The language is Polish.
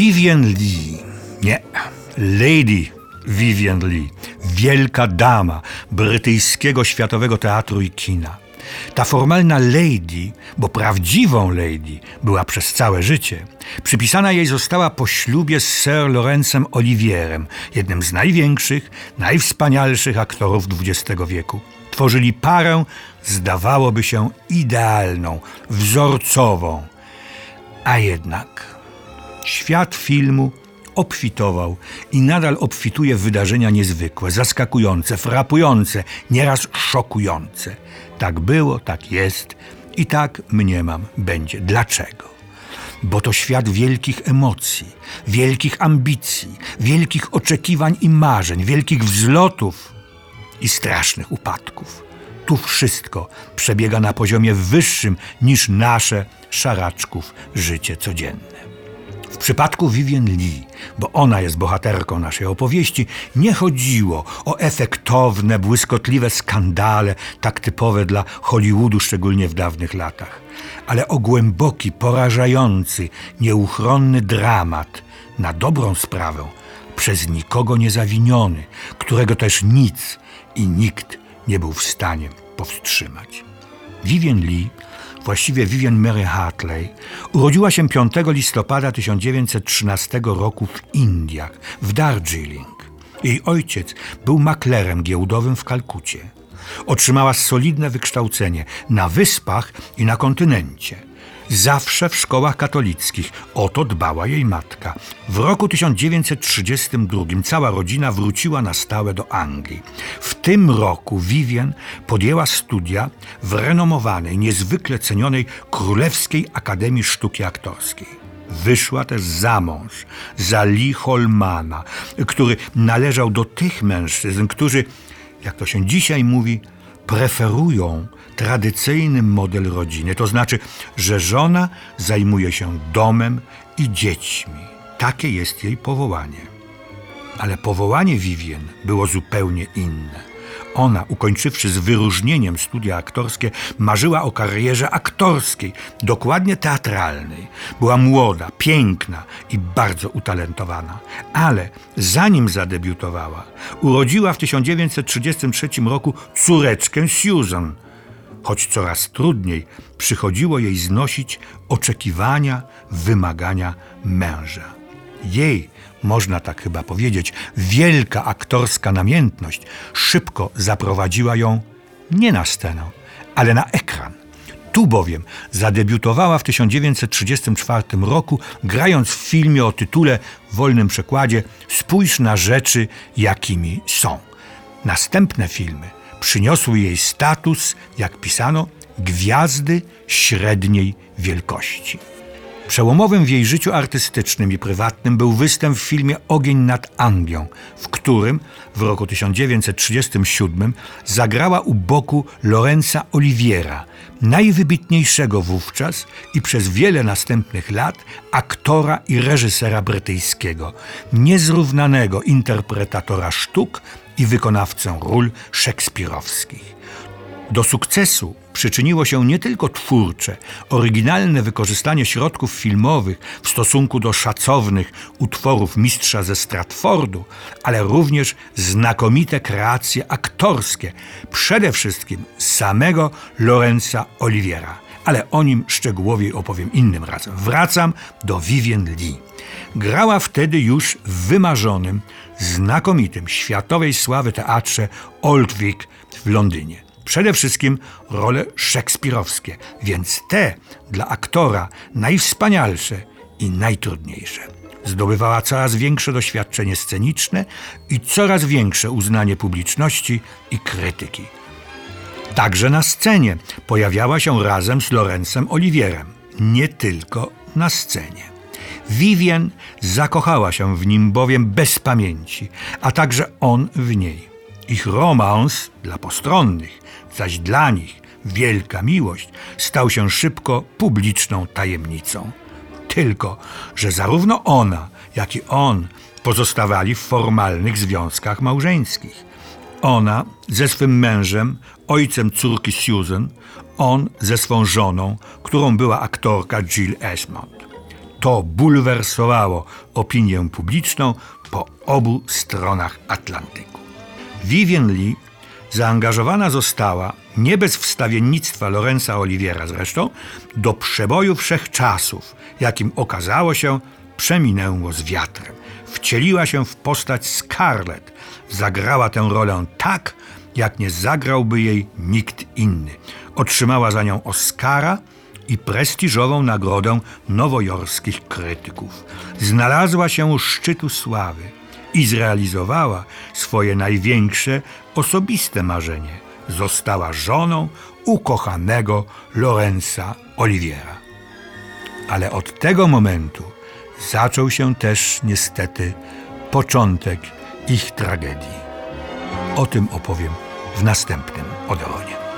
Vivian Lee. Nie, Lady Vivian Lee. Wielka dama brytyjskiego światowego teatru i kina. Ta formalna lady, bo prawdziwą lady, była przez całe życie. Przypisana jej została po ślubie z Sir Lorenzem Olivierem, jednym z największych, najwspanialszych aktorów XX wieku. Tworzyli parę, zdawałoby się, idealną, wzorcową. A jednak Świat filmu obfitował i nadal obfituje w wydarzenia niezwykłe, zaskakujące, frapujące, nieraz szokujące. Tak było, tak jest i tak mniemam będzie. Dlaczego? Bo to świat wielkich emocji, wielkich ambicji, wielkich oczekiwań i marzeń, wielkich wzlotów i strasznych upadków. Tu wszystko przebiega na poziomie wyższym niż nasze szaraczków życie codzienne. W przypadku Vivien Lee, bo ona jest bohaterką naszej opowieści, nie chodziło o efektowne, błyskotliwe skandale, tak typowe dla Hollywoodu, szczególnie w dawnych latach, ale o głęboki, porażający, nieuchronny dramat na dobrą sprawę, przez nikogo nie zawiniony, którego też nic i nikt nie był w stanie powstrzymać. Vivien Lee właściwie Vivian Mary Hartley, urodziła się 5 listopada 1913 roku w Indiach, w Darjeeling. Jej ojciec był maklerem giełdowym w Kalkucie. Otrzymała solidne wykształcenie na wyspach i na kontynencie – zawsze w szkołach katolickich. O to dbała jej matka. W roku 1932 cała rodzina wróciła na stałe do Anglii. W tym roku Vivien podjęła studia w renomowanej, niezwykle cenionej Królewskiej Akademii Sztuki Aktorskiej. Wyszła też za mąż, za Lee Holmana, który należał do tych mężczyzn, którzy, jak to się dzisiaj mówi, preferują tradycyjny model rodziny. To znaczy, że żona zajmuje się domem i dziećmi. Takie jest jej powołanie. Ale powołanie Vivien było zupełnie inne. Ona, ukończywszy z wyróżnieniem studia aktorskie, marzyła o karierze aktorskiej, dokładnie teatralnej. Była młoda, piękna i bardzo utalentowana. Ale zanim zadebiutowała, urodziła w 1933 roku córeczkę Susan. Choć coraz trudniej przychodziło jej znosić oczekiwania, wymagania męża. Jej można tak chyba powiedzieć, wielka aktorska namiętność szybko zaprowadziła ją nie na scenę, ale na ekran. Tu bowiem zadebiutowała w 1934 roku, grając w filmie o tytule w wolnym przekładzie Spójrz na rzeczy, jakimi są. Następne filmy przyniosły jej status, jak pisano, gwiazdy średniej wielkości. Przełomowym w jej życiu artystycznym i prywatnym był występ w filmie Ogień nad Anglią, w którym w roku 1937 zagrała u boku Lorenza Oliviera, najwybitniejszego wówczas i przez wiele następnych lat aktora i reżysera brytyjskiego, niezrównanego interpretatora sztuk i wykonawcę ról szekspirowskich. Do sukcesu przyczyniło się nie tylko twórcze, oryginalne wykorzystanie środków filmowych w stosunku do szacownych utworów mistrza ze Stratfordu, ale również znakomite kreacje aktorskie, przede wszystkim samego Lorenza Oliviera. Ale o nim szczegółowiej opowiem innym razem. Wracam do Vivien Lee. Grała wtedy już w wymarzonym, znakomitym, światowej sławy teatrze Old Vic w Londynie przede wszystkim role szekspirowskie, więc te dla aktora najwspanialsze i najtrudniejsze. Zdobywała coraz większe doświadczenie sceniczne i coraz większe uznanie publiczności i krytyki. Także na scenie pojawiała się razem z Lorencem Olivierem. Nie tylko na scenie. Vivien zakochała się w nim bowiem bez pamięci, a także on w niej. Ich romans dla postronnych, zaś dla nich wielka miłość stał się szybko publiczną tajemnicą. Tylko, że zarówno ona, jak i on pozostawali w formalnych związkach małżeńskich. Ona ze swym mężem, ojcem córki Susan, on ze swą żoną, którą była aktorka Jill Esmond. To bulwersowało opinię publiczną po obu stronach Atlantyku. Vivien Lee zaangażowana została, nie bez wstawiennictwa Lorenza Oliviera zresztą, do przeboju wszechczasów, jakim okazało się przeminęło z wiatrem. Wcieliła się w postać Scarlett. Zagrała tę rolę tak, jak nie zagrałby jej nikt inny. Otrzymała za nią Oscara i prestiżową nagrodę nowojorskich krytyków. Znalazła się u szczytu sławy i zrealizowała swoje największe osobiste marzenie. Została żoną ukochanego Lorenza Oliviera. Ale od tego momentu zaczął się też niestety początek ich tragedii. O tym opowiem w następnym Odeonie.